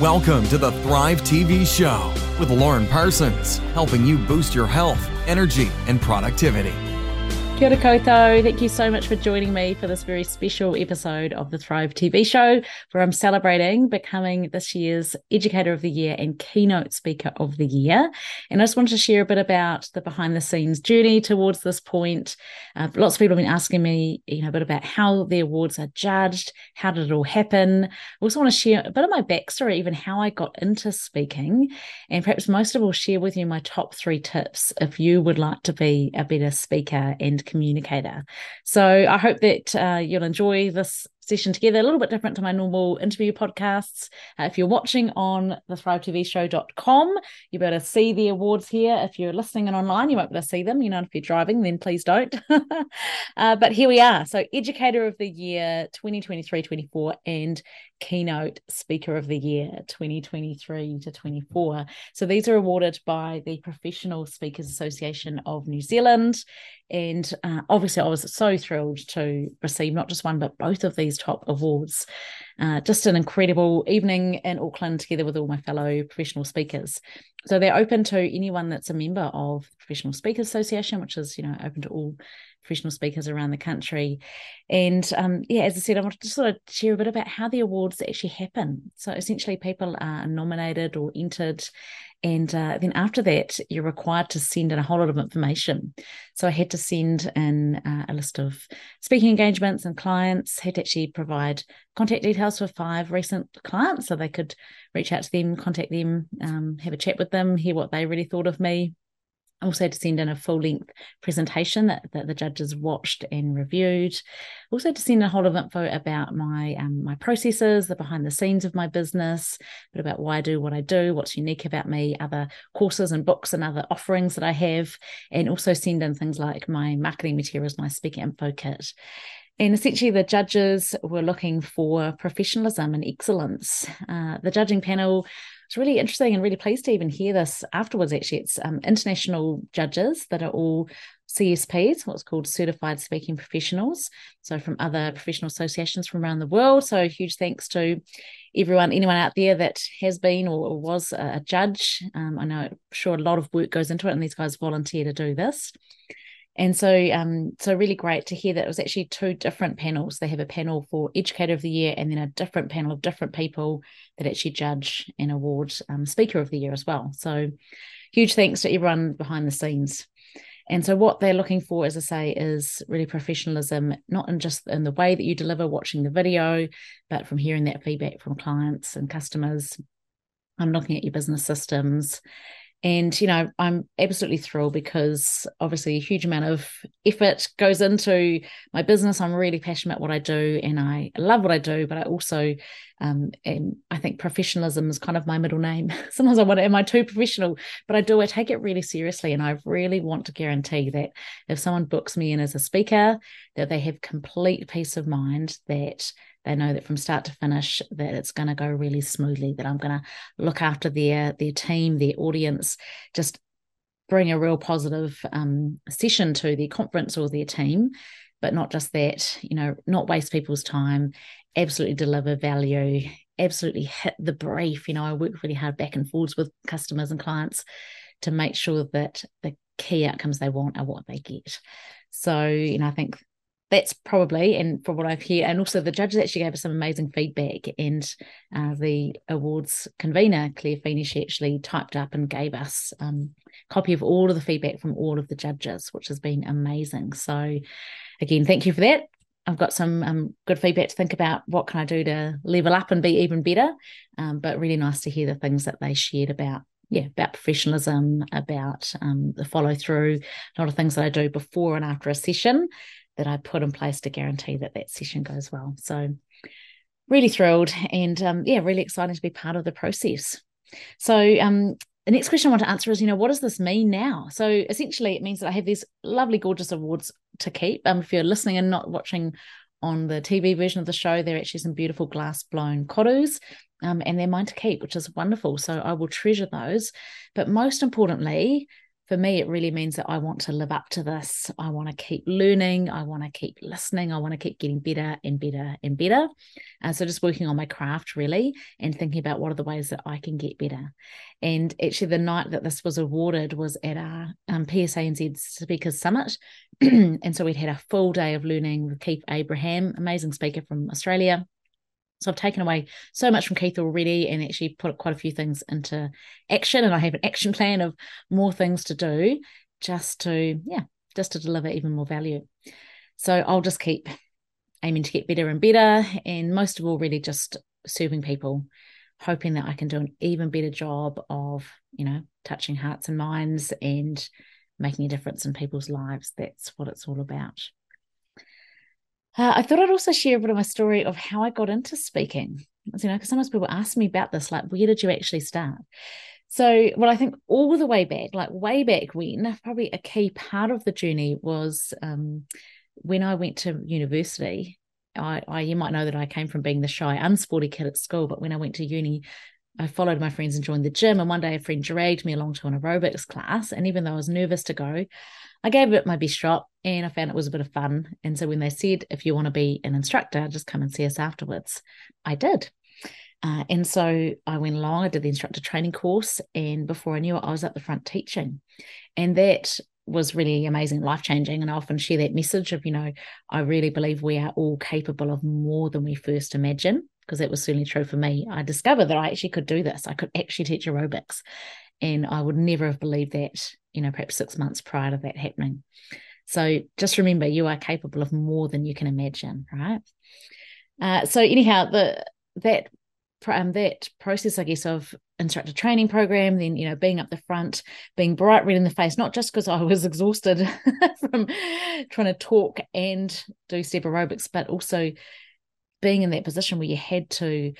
Welcome to the Thrive TV show with Lauren Parsons, helping you boost your health, energy, and productivity. Kia. Thank you so much for joining me for this very special episode of the Thrive TV show, where I'm celebrating becoming this year's Educator of the Year and Keynote Speaker of the Year. And I just wanted to share a bit about the behind the scenes journey towards this point. Uh, lots of people have been asking me, you know, a bit about how the awards are judged, how did it all happen. I also want to share a bit of my backstory, even how I got into speaking, and perhaps most of all, share with you my top three tips if you would like to be a better speaker and communicator. So I hope that uh, you'll enjoy this session together, a little bit different to my normal interview podcasts. Uh, if you're watching on the thrivetvshow.com, you'll be able to see the awards here. If you're listening and online, you won't be able to see them. You know, if you're driving, then please don't. uh, but here we are. So, Educator of the Year 2023 24 and Keynote Speaker of the Year 2023 to 24. So, these are awarded by the Professional Speakers Association of New Zealand. And uh, obviously, I was so thrilled to receive not just one, but both of these top awards. Uh, just an incredible evening in Auckland together with all my fellow professional speakers. So they're open to anyone that's a member of the Professional Speakers Association, which is, you know, open to all professional speakers around the country. And um, yeah, as I said, I wanted to sort of share a bit about how the awards actually happen. So essentially, people are nominated or entered, and uh, then after that, you're required to send in a whole lot of information. So I had to send in uh, a list of speaking engagements and clients, had to actually provide contact details for five recent clients so they could reach out to them, contact them, um, have a chat with them, hear what they really thought of me also to send in a full length presentation that, that the judges watched and reviewed also to send a whole of info about my um, my processes the behind the scenes of my business but about why i do what i do what's unique about me other courses and books and other offerings that i have and also send in things like my marketing materials my speaker info kit and essentially, the judges were looking for professionalism and excellence. Uh, the judging panel it's really interesting and really pleased to even hear this afterwards. Actually, it's um, international judges that are all CSPs, what's called certified speaking professionals. So from other professional associations from around the world. So huge thanks to everyone, anyone out there that has been or was a judge. Um, I know, sure a lot of work goes into it, and these guys volunteer to do this. And so, um, so really great to hear that it was actually two different panels. They have a panel for Educator of the Year, and then a different panel of different people that actually judge and award um, Speaker of the Year as well. So, huge thanks to everyone behind the scenes. And so, what they're looking for, as I say, is really professionalism, not in just in the way that you deliver watching the video, but from hearing that feedback from clients and customers. I'm looking at your business systems and, you know, I'm absolutely thrilled because obviously a huge amount of effort goes into my business. I'm really passionate about what I do and I love what I do, but I also, um, and I think professionalism is kind of my middle name. Sometimes I wonder, am I too professional? But I do, I take it really seriously. And I really want to guarantee that if someone books me in as a speaker, that they have complete peace of mind that they know that from start to finish that it's going to go really smoothly that i'm going to look after their their team their audience. Just bring a real positive um, session to their conference or their team but not just that you know not waste people's time absolutely deliver value absolutely hit the brief. You know i work really hard back and forwards with customers and clients to make sure that the key outcomes they want are what they get. So you know i think that's probably and from what I've heard, and also the judges actually gave us some amazing feedback. And uh, the awards convener Claire Feeney, she actually typed up and gave us um, a copy of all of the feedback from all of the judges, which has been amazing. So, again, thank you for that. I've got some um, good feedback to think about. What can I do to level up and be even better? Um, but really nice to hear the things that they shared about yeah, about professionalism, about um, the follow through, a lot of things that I do before and after a session that I put in place to guarantee that that session goes well. So, really thrilled and um, yeah, really excited to be part of the process. So, um, the next question I want to answer is, you know, what does this mean now? So, essentially, it means that I have these lovely, gorgeous awards to keep. Um, if you're listening and not watching on the TV version of the show, there are actually some beautiful glass blown korus. Um, and they're mine to keep, which is wonderful. So I will treasure those. But most importantly, for me, it really means that I want to live up to this. I want to keep learning. I want to keep listening. I want to keep getting better and better and better. And so, just working on my craft really and thinking about what are the ways that I can get better. And actually, the night that this was awarded was at our um, PSANZ Speakers Summit. and so, we'd had a full day of learning with Keith Abraham, amazing speaker from Australia. So I've taken away so much from Keith already and actually put quite a few things into action. And I have an action plan of more things to do just to, yeah, just to deliver even more value. So I'll just keep aiming to get better and better. And most of all, really just serving people, hoping that I can do an even better job of, you know, touching hearts and minds and making a difference in people's lives. That's what it's all about. Uh, I thought I'd also share a bit of my story of how I got into speaking. You know, because sometimes people ask me about this, like, where did you actually start? So, well, I think all the way back, like way back when, probably a key part of the journey was um, when I went to university. I, I, you might know that I came from being the shy, unsporty kid at school, but when I went to uni, I followed my friends and joined the gym. And one day, a friend dragged me along to an aerobics class, and even though I was nervous to go, I gave it my best shot and I found it was a bit of fun. And so when they said, if you want to be an instructor, just come and see us afterwards, I did. Uh, and so I went along, I did the instructor training course, and before I knew it, I was at the front teaching. And that was really amazing, life changing. And I often share that message of, you know, I really believe we are all capable of more than we first imagine, because that was certainly true for me. I discovered that I actually could do this. I could actually teach aerobics. And I would never have believed that, you know, perhaps six months prior to that happening. So just remember, you are capable of more than you can imagine, right? Uh, so anyhow, the that um, that process, I guess, of instructor training program, then you know, being up the front, being bright red in the face, not just because I was exhausted from trying to talk and do step aerobics, but also being in that position where you had to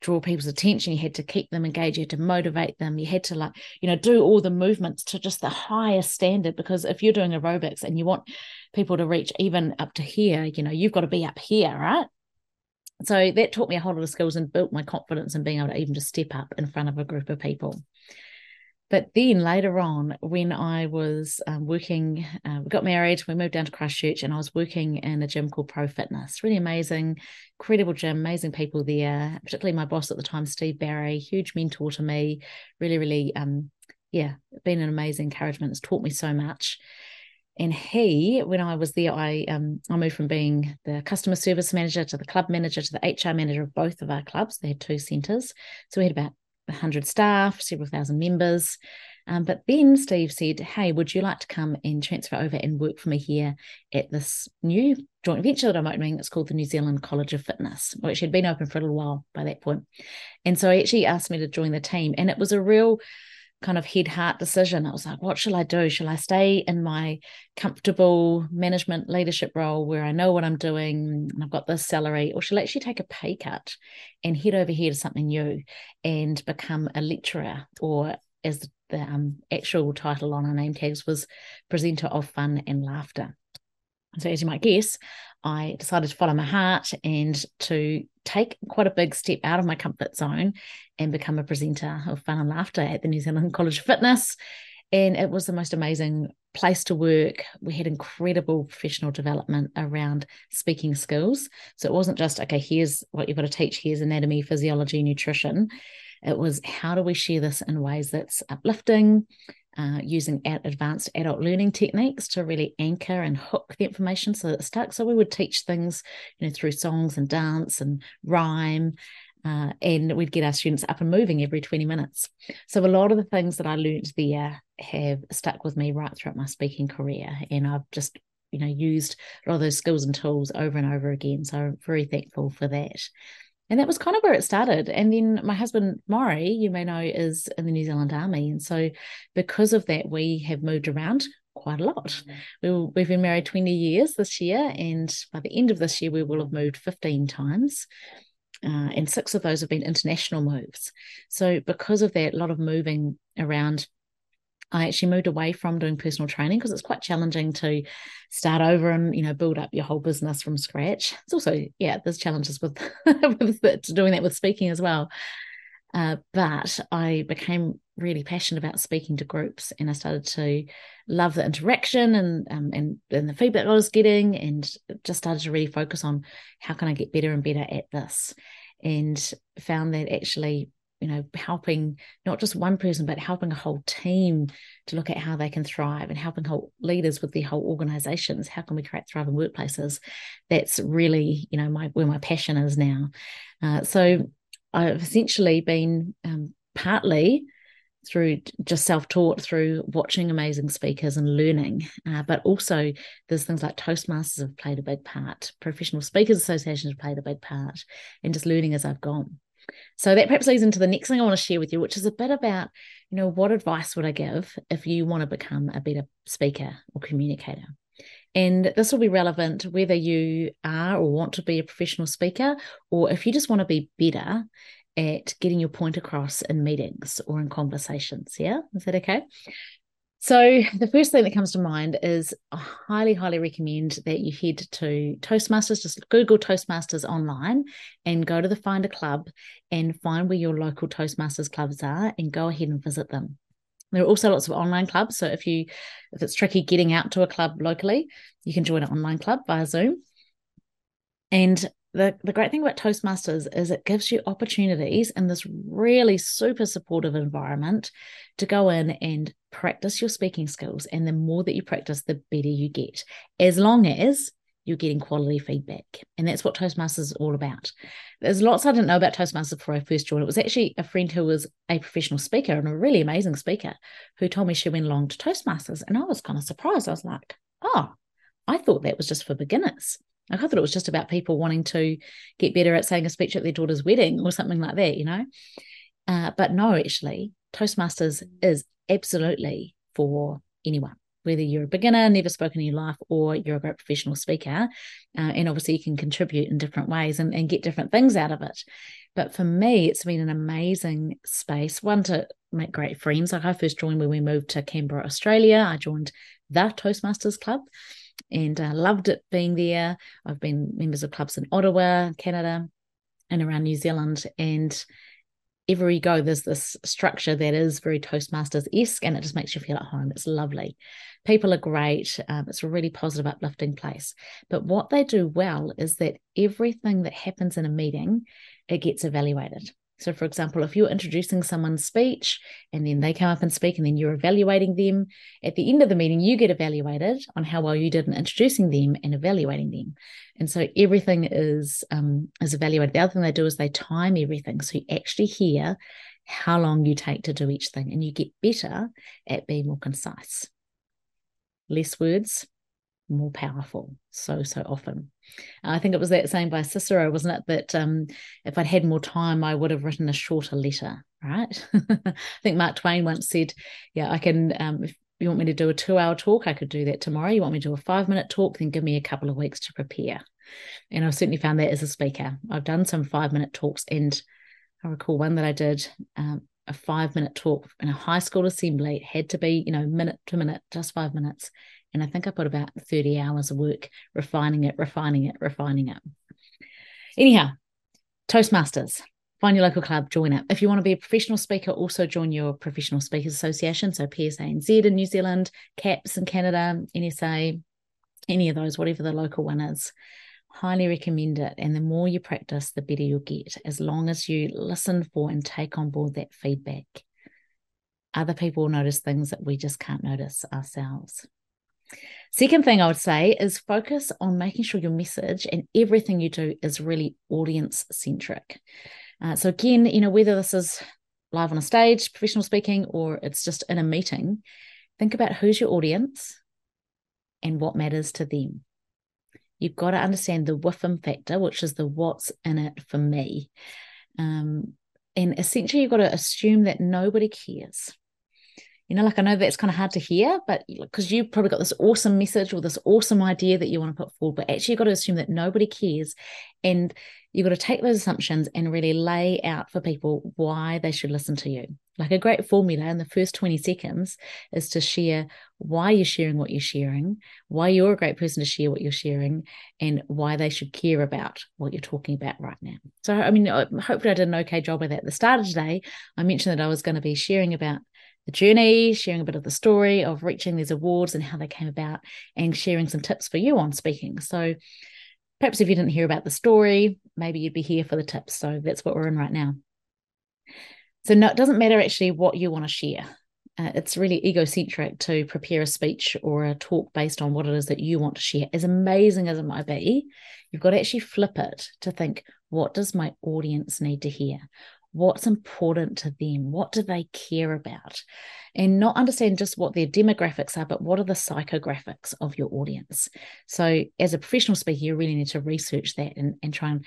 draw people's attention. You had to keep them engaged. You had to motivate them. You had to like, you know, do all the movements to just the highest standard. Because if you're doing aerobics and you want people to reach even up to here, you know, you've got to be up here, right? So that taught me a whole lot of skills and built my confidence in being able to even just step up in front of a group of people. But then later on, when I was um, working, uh, we got married, we moved down to Christchurch, and I was working in a gym called Pro Fitness. Really amazing, incredible gym, amazing people there. Particularly my boss at the time, Steve Barry, huge mentor to me. Really, really, um, yeah, been an amazing encouragement. It's taught me so much. And he, when I was there, I um, I moved from being the customer service manager to the club manager to the HR manager of both of our clubs. They had two centres, so we had about 100 staff, several thousand members. Um, but then Steve said, Hey, would you like to come and transfer over and work for me here at this new joint venture that I'm opening? It's called the New Zealand College of Fitness, which had been open for a little while by that point. And so he actually asked me to join the team. And it was a real kind of head heart decision. I was like, what shall I do? Shall I stay in my comfortable management leadership role where I know what I'm doing and I've got this salary, or shall I actually take a pay cut and head over here to something new and become a lecturer or as the um, actual title on our name tags was presenter of fun and laughter. So, as you might guess, I decided to follow my heart and to take quite a big step out of my comfort zone and become a presenter of fun and laughter at the New Zealand College of Fitness. And it was the most amazing place to work. We had incredible professional development around speaking skills. So it wasn't just, okay, here's what you've got to teach, here's anatomy, physiology, nutrition. It was how do we share this in ways that's uplifting, uh, using advanced adult learning techniques to really anchor and hook the information so that it stuck. So we would teach things, you know, through songs and dance and rhyme. Uh, and we'd get our students up and moving every 20 minutes. So a lot of the things that I learned there have stuck with me right throughout my speaking career. And I've just, you know, used a lot of those skills and tools over and over again. So I'm very thankful for that. And that was kind of where it started. And then my husband, Maury, you may know, is in the New Zealand Army. And so because of that, we have moved around quite a lot. We have been married 20 years this year. And by the end of this year, we will have moved 15 times. Uh, and six of those have been international moves. So because of that, a lot of moving around I actually moved away from doing personal training because it's quite challenging to start over and you know build up your whole business from scratch. It's also yeah, there's challenges with with doing that with speaking as well. Uh, but I became really passionate about speaking to groups and I started to love the interaction and um, and and the feedback I was getting and just started to really focus on how can I get better and better at this and found that actually you know helping not just one person but helping a whole team to look at how they can thrive and helping whole leaders with their whole organizations. How can we create thriving workplaces? That's really you know my where my passion is now. Uh, so i've essentially been um, partly through just self-taught through watching amazing speakers and learning uh, but also there's things like toastmasters have played a big part professional speakers associations have played a big part and just learning as i've gone so that perhaps leads into the next thing I want to share with you, which is a bit about, you know, what advice would I give if you want to become a better speaker or communicator? And this will be relevant whether you are or want to be a professional speaker, or if you just want to be better at getting your point across in meetings or in conversations. Yeah, is that okay? So, the first thing that comes to mind is I highly, highly recommend that you head to Toastmasters, just Google Toastmasters online and go to the Find a Club and find where your local Toastmasters clubs are and go ahead and visit them. There are also lots of online clubs. So if you if it's tricky getting out to a club locally, you can join an online club via Zoom. And the, the great thing about Toastmasters is it gives you opportunities in this really super supportive environment to go in and practice your speaking skills. And the more that you practice, the better you get, as long as you're getting quality feedback. And that's what Toastmasters is all about. There's lots I didn't know about Toastmasters before I first joined. It was actually a friend who was a professional speaker and a really amazing speaker who told me she went along to Toastmasters. And I was kind of surprised. I was like, oh, I thought that was just for beginners. I thought it was just about people wanting to get better at saying a speech at their daughter's wedding or something like that, you know? Uh, but no, actually, Toastmasters is absolutely for anyone, whether you're a beginner, never spoken in your life, or you're a great professional speaker. Uh, and obviously, you can contribute in different ways and, and get different things out of it. But for me, it's been an amazing space, one to make great friends. Like I first joined when we moved to Canberra, Australia. I joined the Toastmasters Club and uh, loved it being there. I've been members of clubs in Ottawa, Canada, and around New Zealand. And everywhere you go, there's this structure that is very Toastmasters esque, and it just makes you feel at home. It's lovely. People are great. Um, it's a really positive, uplifting place. But what they do well is that everything that happens in a meeting, it gets evaluated. So, for example, if you're introducing someone's speech and then they come up and speak and then you're evaluating them, at the end of the meeting, you get evaluated on how well you did in introducing them and evaluating them. And so everything is um, is evaluated. The other thing they do is they time everything. So you actually hear how long you take to do each thing and you get better at being more concise. Less words, more powerful so so often i think it was that saying by cicero wasn't it that um, if i'd had more time i would have written a shorter letter right? I think mark twain once said yeah i can um, if you want me to do a two hour talk i could do that tomorrow. You want me to do a five minute talk then give me a couple of weeks to prepare. And i've certainly found that as a speaker. I've done some five minute talks and i recall one that i did um, a five minute talk in a high school assembly. It had to be you know minute to minute just five minutes and I think I put about 30 hours of work refining it, refining it, refining it. Anyhow, Toastmasters, find your local club, join it. If you want to be a professional speaker, also join your Professional Speakers Association. So PSA PSANZ in New Zealand, CAPS in Canada, NSA, any of those, whatever the local one is. Highly recommend it. And the more you practice, the better you'll get, as long as you listen for and take on board that feedback. Other people will notice things that we just can't notice ourselves. Second thing I would say is focus on making sure your message and everything you do is really audience centric. Uh, so, again, you know, whether this is live on a stage, professional speaking, or it's just in a meeting, think about who's your audience and what matters to them. You've got to understand the WIFM factor, which is the what's in it for me. Um, and essentially, you've got to assume that nobody cares you know, like I know that's kind of hard to hear, but because you probably got this awesome message or this awesome idea that you want to put forward, but actually you've got to assume that nobody cares. And you've got to take those assumptions and really lay out for people why they should listen to you. Like a great formula in the first 20 seconds is to share why you're sharing what you're sharing, why you're a great person to share what you're sharing, and why they should care about what you're talking about right now. So, I mean, uh, hopefully, I did an okay job with that. At the start of today, I mentioned that I was going to be sharing about the journey, sharing a bit of the story of reaching these awards and how they came about, and sharing some tips for you on speaking. So perhaps if you didn't hear about the story, maybe you'd be here for the tips. So that's what we're in right now. So no, it doesn't matter actually what you want to share. Uh, it's really egocentric to prepare a speech or a talk based on what it is that you want to share. As amazing as it might be, you've got to actually flip it to think, what does my audience need to hear? What's important to them? What do they care about? And not understand just what their demographics are, but what are the psychographics of your audience? So, as a professional speaker, you really need to research that and, and try and,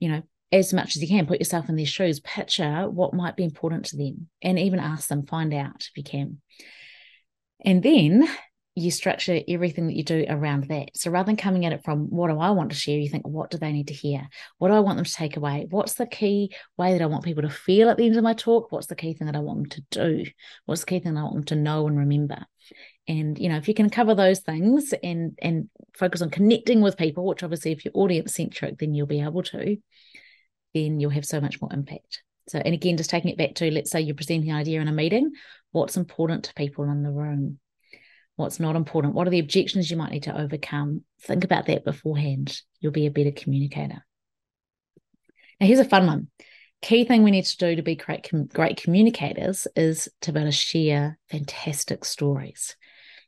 you know, as much as you can, put yourself in their shoes, picture what might be important to them, and even ask them, find out if you can. And then you structure everything that you do around that. So rather than coming at it from what do I want to share, you think, what do they need to hear? What do I want them to take away? What's the key way that I want people to feel at the end of my talk? What's the key thing that I want them to do? What's the key thing I want them to know and remember? And you know, if you can cover those things and and focus on connecting with people, which obviously if you're audience centric, then you'll be able to, then you'll have so much more impact. So, and again, just taking it back to let's say you're presenting an idea in a meeting, what's important to people in the room? What's not important? What are the objections you might need to overcome? Think about that beforehand. You'll be a better communicator. Now, here's a fun one. Key thing we need to do to be great, great communicators is to be able to share fantastic stories.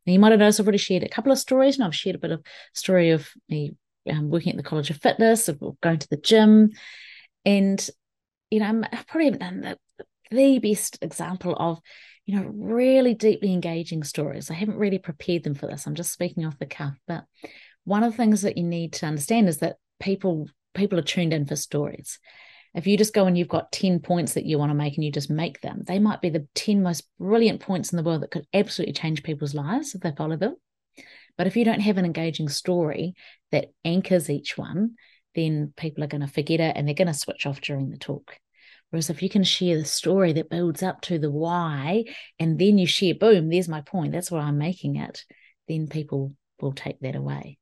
Now, you might have noticed I've already shared a couple of stories, and I've shared a bit of story of me um, working at the College of Fitness, of going to the gym, and, you know, I've probably done the, the best example of, you know, really deeply engaging stories. I haven't really prepared them for this. I'm just speaking off the cuff. But one of the things that you need to understand is that people people are tuned in for stories. If you just go and you've got 10 points that you want to make and you just make them, they might be the 10 most brilliant points in the world that could absolutely change people's lives if they follow them. But if you don't have an engaging story that anchors each one, then people are going to forget it and they're going to switch off during the talk. Whereas if you can share the story that builds up to the why, and then you share, boom, there's my point, that's why I'm making it, then people will take that away.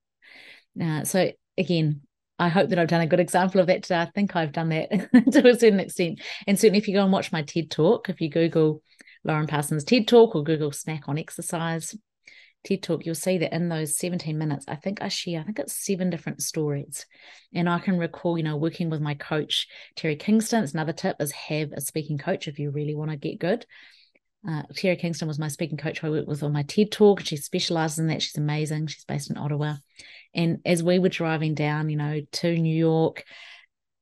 Uh, so again, I hope that I've done a good example of that today. I think I've done that to a certain extent. And certainly if you go and watch my TED talk, if you Google Lauren Parsons TED talk or Google snack on exercise, TED Talk, you'll see that in those 17 minutes, I think I share, I think it's seven different stories. And I can recall, you know, working with my coach, Terry Kingston. It's another tip is have a speaking coach if you really want to get good. Uh, Terry Kingston was my speaking coach I worked with on my TED Talk. She specializes in that. She's amazing. She's based in Ottawa. And as we were driving down, you know, to New York,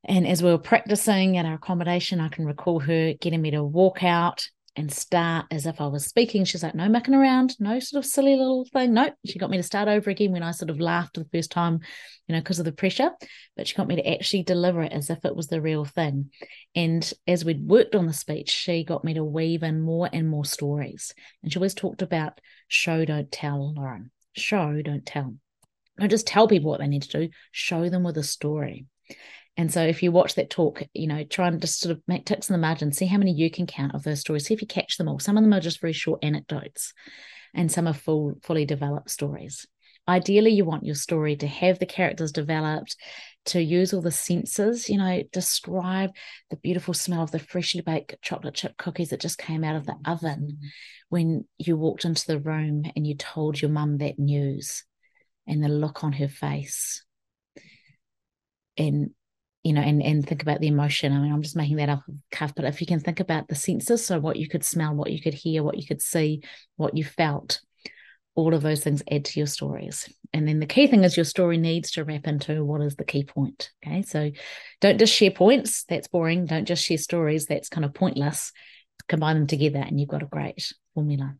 and as we were practicing at our accommodation, I can recall her getting me to walk out and start as if I was speaking. She's like, no mucking around, no sort of silly little thing. No, she got me to start over again when I sort of laughed the first time, you know, because of the pressure. But she got me to actually deliver it as if it was the real thing. And as we'd worked on the speech, she got me to weave in more and more stories. And she always talked about show, don't tell, Lauren. Show, don't tell. Don't just tell people what they need to do, show them with a story. And so if you watch that talk, you know, try and just sort of make ticks in the margin, see how many you can count of those stories, see if you catch them all. Some of them are just very short anecdotes and some are full, fully developed stories. Ideally, you want your story to have the characters developed, to use all the senses, you know, describe the beautiful smell of the freshly baked chocolate chip cookies that just came out of the oven when you walked into the room and you told your mum that news and the look on her face. And you know, and and think about the emotion. I mean, I'm just making that up cuff, but if you can think about the senses, so what you could smell, what you could hear, what you could see, what you felt, all of those things add to your stories. And then the key thing is your story needs to wrap into what is the key point. Okay. So don't just share points, that's boring. Don't just share stories, that's kind of pointless. Combine them together and you've got a great formula.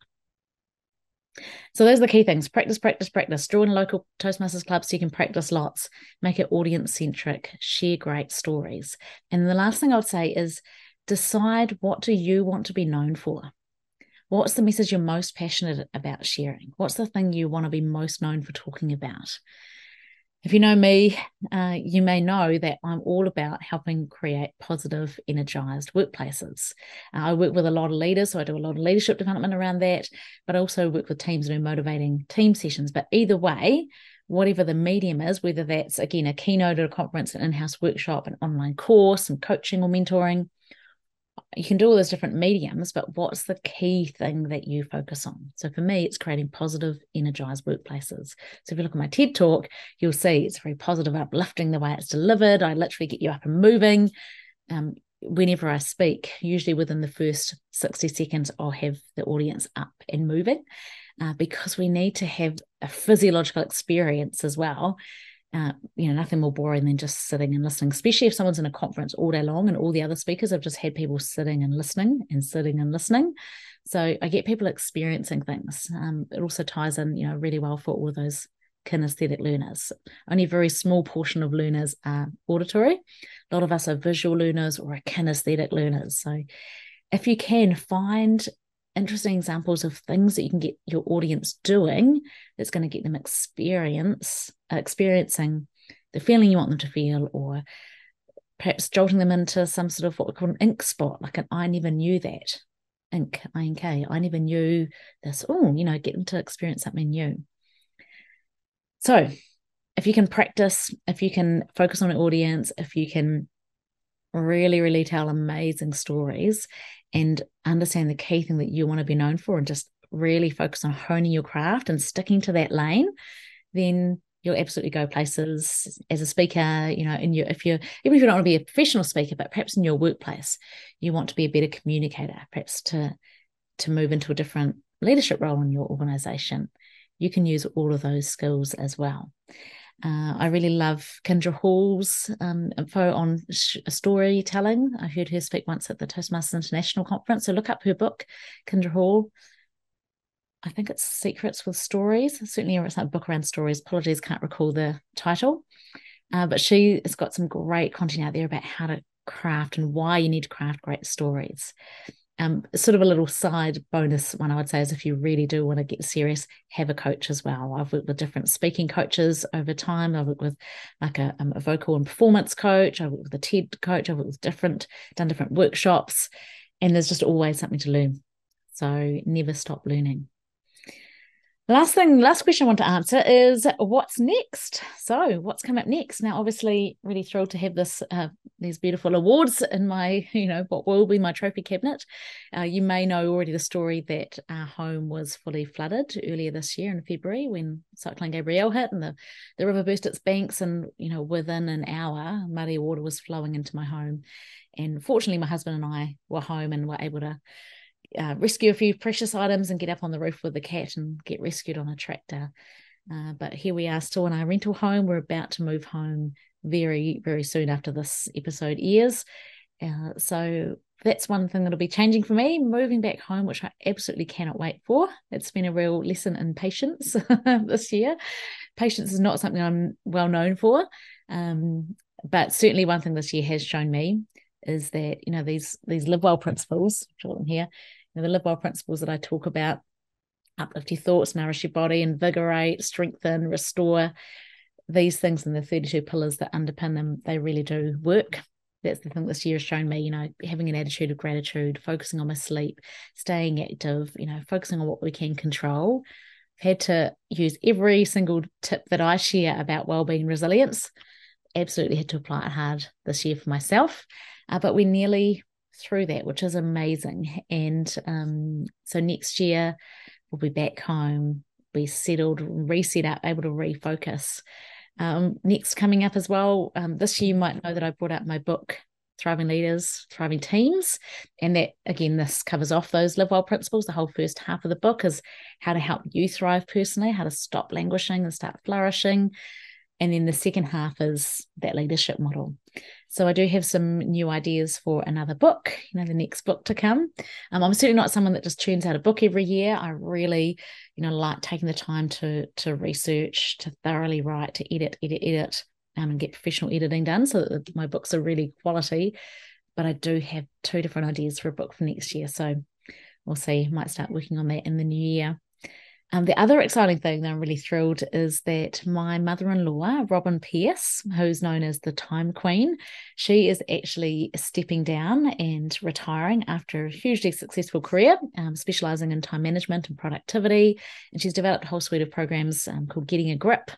So those are the key things. Practice, practice, practice. Join local Toastmasters clubs so you can practice lots. Make it audience centric. Share great stories. And the last thing I would say is decide what do you want to be known for? What's the message you're most passionate about sharing? What's the thing you want to be most known for talking about? If you know me, uh, you may know that I'm all about helping create positive, energized workplaces. Uh, I work with a lot of leaders, so I do a lot of leadership development around that, but also work with teams and motivating team sessions. But either way, whatever the medium is, whether that's again a keynote at a conference, an in house workshop, an online course, some coaching or mentoring, you can do all those different mediums, but what's the key thing that you focus on? So for me, it's creating positive, energized workplaces. So if you look at my TED talk, you'll see it's very positive, uplifting the way it's delivered. I literally get you up and moving. Um, whenever I speak, usually within the first 60 seconds, I'll have the audience up and moving uh, because we need to have a physiological experience as well uh, you know, nothing more boring than just sitting and listening, especially if someone's in a conference all day long and all the other speakers have just had people sitting and listening and sitting and listening. So I get people experiencing things. Um, it also ties in, you know, really well for all those kinesthetic learners. Only a very small portion of learners are auditory. A lot of us are visual learners or are kinesthetic learners. So if you can find interesting examples of things that you can get your audience doing that's going to get them experience uh, experiencing the feeling you want them to feel or perhaps jolting them into some sort of what we call an ink spot like an i never knew that ink ink i never knew this. Oh you know get them to experience something new. So if you can practice if you can focus on an audience if you can really really tell amazing stories and understand the key thing that you want to be known for and just really focus on honing your craft and sticking to that lane, then you'll absolutely go places as a speaker, you know, in your if you're even if you don't want to be a professional speaker, but perhaps in your workplace, you want to be a better communicator, perhaps to to move into a different leadership role in your organization. You can use all of those skills as well. Uh, I really love Kindra Hall's um, info on sh- storytelling. I heard her speak once at the Toastmasters International Conference. So look up her book, Kendra Hall. I think it's Secrets with Stories. Certainly, it's a book around stories. Apologies, can't recall the title. Uh, but she has got some great content out there about how to craft and why you need to craft great stories um, sort of a little side bonus one I would say is if you really do want to get serious, have a coach as well. I've worked with different speaking coaches over time. I've worked with like a, um, a vocal and performance coach. I've worked with a TED coach. I've worked with different, done different workshops, and there's just always something to learn. So never stop learning. Last thing, last question I want to answer is what's next? So, what's come up next? Now, obviously, really thrilled to have this uh, these beautiful awards in my, you know, what will be my trophy cabinet. Uh, you may know already the story that our home was fully flooded earlier this year in February when Cyclone Gabrielle hit and the, the river burst its banks, and you know, within an hour, muddy water was flowing into my home. And fortunately, my husband and I were home and were able to uh, rescue a few precious items and get up on the roof with the cat and get rescued on a tractor. Uh, but here we are still in our rental home. We're about to move home very, very soon after this episode airs. Uh, so that's one thing that'll be changing for me, moving back home, which I absolutely cannot wait for. It's been a real lesson in patience this year. Patience is not something I'm well known for. Um, but certainly one thing this year has shown me is that, you know, these these live well principles, draw them here, the live well principles that I talk about uplift your thoughts, nourish your body, invigorate, strengthen, restore. These things and the 32 pillars that underpin them, they really do work. That's the thing this year has shown me, you know, having an attitude of gratitude, focusing on my sleep, staying active, you know, focusing on what we can control. I've had to use every single tip that I share about well-being resilience. Absolutely had to apply it hard this year for myself. Uh, but we're nearly through that, which is amazing. And um, so next year we'll be back home, be settled, reset up, able to refocus. Um, next coming up as well, um, this year you might know that I brought out my book, Thriving Leaders, Thriving Teams. And that, again, this covers off those live well principles. The whole first half of the book is how to help you thrive personally, how to stop languishing and start flourishing. And then the second half is that leadership model. So I do have some new ideas for another book, you know, the next book to come. Um, I'm certainly not someone that just churns out a book every year. I really, you know, like taking the time to to research, to thoroughly write, to edit, edit, edit, um, and get professional editing done so that my books are really quality. But I do have two different ideas for a book for next year. So we'll see. Might start working on that in the new year. Um, the other exciting thing that I'm really thrilled is that my mother in law, Robyn Pearce, who's known as the Time Queen, she is actually stepping down and retiring after a hugely successful career, um, specializing in time management and productivity. And she's developed a whole suite of programs um, called Getting a Grip.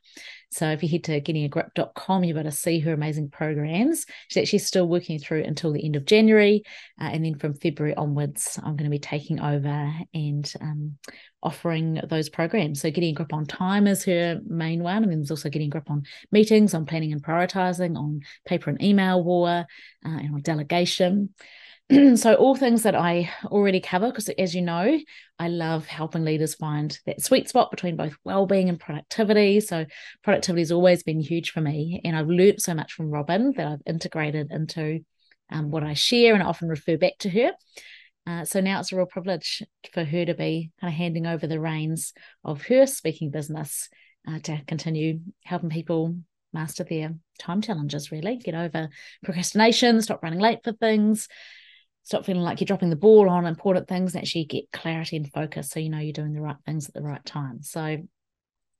So if you head to gettingagrip.com, you're able to see her amazing programs. She's actually still working through until the end of January. Uh, and then from February onwards, I'm going to be taking over and um, offering those programs. So getting a grip on time is her main one. And then there's also getting a grip on meetings, on planning and prioritizing, on paper and email war, uh, and on delegation. so all things that I already cover, because as you know, I love helping leaders find that sweet spot between both well-being and productivity. So productivity has always been huge for me, and I've learned so much from Robyn that I've integrated into um, what I share, and I often refer back to her. Uh, so now it's a real privilege for her to be kind of handing over the reins of her speaking business uh, to continue helping people master their time challenges, really get over procrastination, stop running late for things, stop feeling like you're dropping the ball on important things and actually get clarity and focus so you know you're doing the right things at the right time. So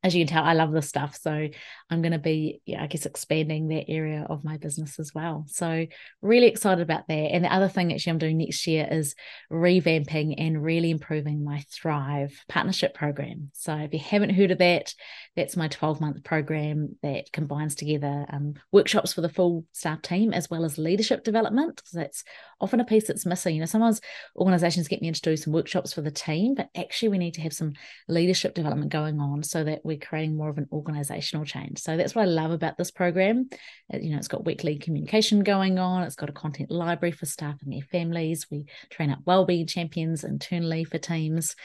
as you can tell, I love this stuff. So I'm going to be, yeah, I guess, expanding that area of my business as well. So really excited about that. And the other thing actually I'm doing next year is revamping and really improving my Thrive partnership program. So if you haven't heard of that, that's my 12 month program that combines together um, workshops for the full staff team as well as leadership development. So that's often a piece that's missing. You know, sometimes organizations get me in to do some workshops for the team, but actually we need to have some leadership development going on so that creating more of an organizational change. So that's what I love about this program. You know, it's got weekly communication going on, it's got a content library for staff and their families. We train up wellbeing champions internally for teams.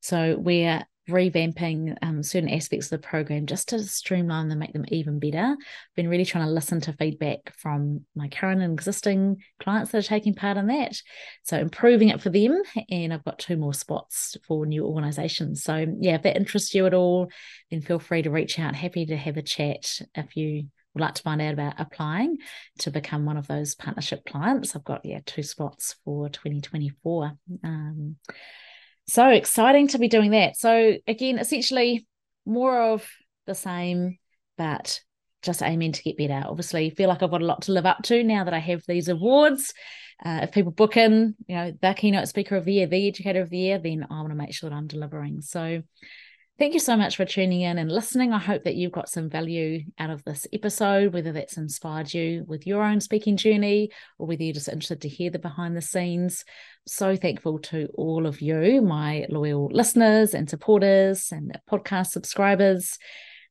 So we're revamping um, certain aspects of the program just to streamline them, make them even better. I've been really trying to listen to feedback from my current and existing clients that are taking part in that. So improving it for them. And I've got two more spots for new organizations. So yeah, if that interests you at all, then feel free to reach out. Happy to have a chat if you would like to find out about applying to become one of those partnership clients. I've got yeah two spots for 2024. Um, so exciting to be doing that. So again, essentially more of the same, but just aiming to get better. Obviously, feel like I've got a lot to live up to now that I have these awards. Uh, if people book in, you know, the keynote speaker of the year, the educator of the year, then I want to make sure that I'm delivering. So Thank you so much for tuning in and listening. I hope that you've got some value out of this episode, whether that's inspired you with your own speaking journey or whether you're just interested to hear the behind the scenes. So thankful to all of you, my loyal listeners and supporters and podcast subscribers.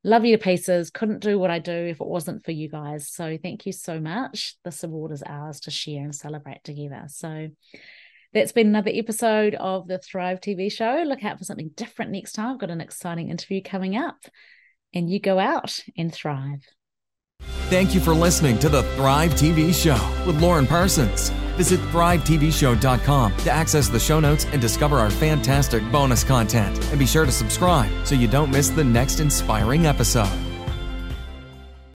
Love you to pieces. Couldn't do what I do if it wasn't for you guys. So thank you so much. This award is ours to share and celebrate together. So that's been another episode of the Thrive TV show. Look out for something different next time. I've got an exciting interview coming up, and you go out and thrive. Thank you for listening to the Thrive TV show with Lauren Parsons. Visit thrivetvshow.com to access the show notes and discover our fantastic bonus content. And be sure to subscribe so you don't miss the next inspiring episode.